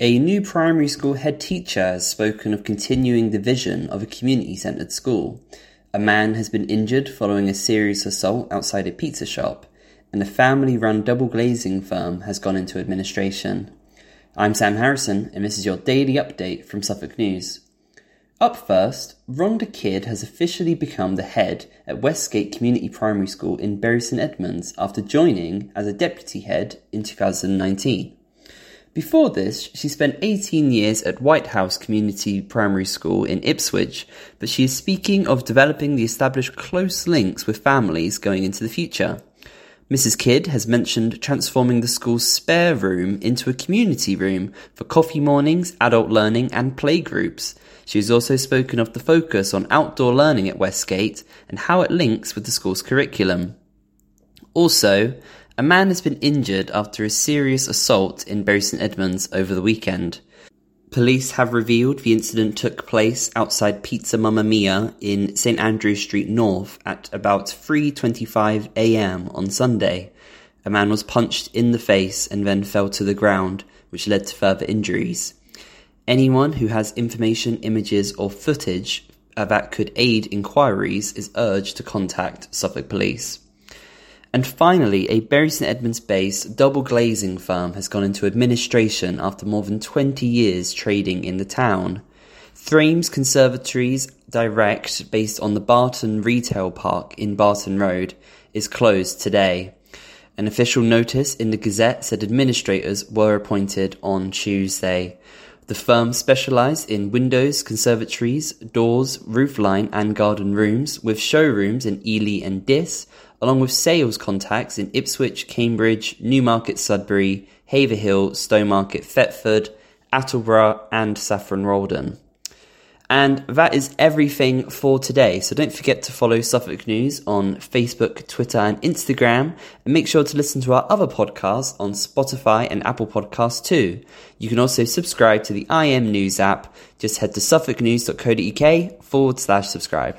A new primary school head teacher has spoken of continuing the vision of a community centred school. A man has been injured following a serious assault outside a pizza shop, and a family run double glazing firm has gone into administration. I'm Sam Harrison, and this is your daily update from Suffolk News. Up first, Rhonda Kidd has officially become the head at Westgate Community Primary School in Bury St Edmunds after joining as a deputy head in 2019. Before this, she spent 18 years at White House Community Primary School in Ipswich, but she is speaking of developing the established close links with families going into the future. Mrs. Kidd has mentioned transforming the school's spare room into a community room for coffee mornings, adult learning, and playgroups. She has also spoken of the focus on outdoor learning at Westgate and how it links with the school's curriculum. Also, a man has been injured after a serious assault in Bury St Edmunds over the weekend. Police have revealed the incident took place outside Pizza Mamma Mia in St Andrew Street North at about 3:25 a.m. on Sunday. A man was punched in the face and then fell to the ground, which led to further injuries. Anyone who has information, images, or footage that could aid inquiries is urged to contact Suffolk Police. And finally, a Bury St Edmunds based double glazing firm has gone into administration after more than 20 years trading in the town. Thrames Conservatories Direct, based on the Barton Retail Park in Barton Road, is closed today. An official notice in the Gazette said administrators were appointed on Tuesday. The firm specialised in windows, conservatories, doors, roofline and garden rooms, with showrooms in Ely and Diss, along with sales contacts in Ipswich, Cambridge, Newmarket Sudbury, Haverhill, Stowmarket Thetford, Attleborough and Saffron Walden. And that is everything for today. So don't forget to follow Suffolk News on Facebook, Twitter, and Instagram. And make sure to listen to our other podcasts on Spotify and Apple Podcasts too. You can also subscribe to the IM News app. Just head to suffolknews.co.uk forward slash subscribe.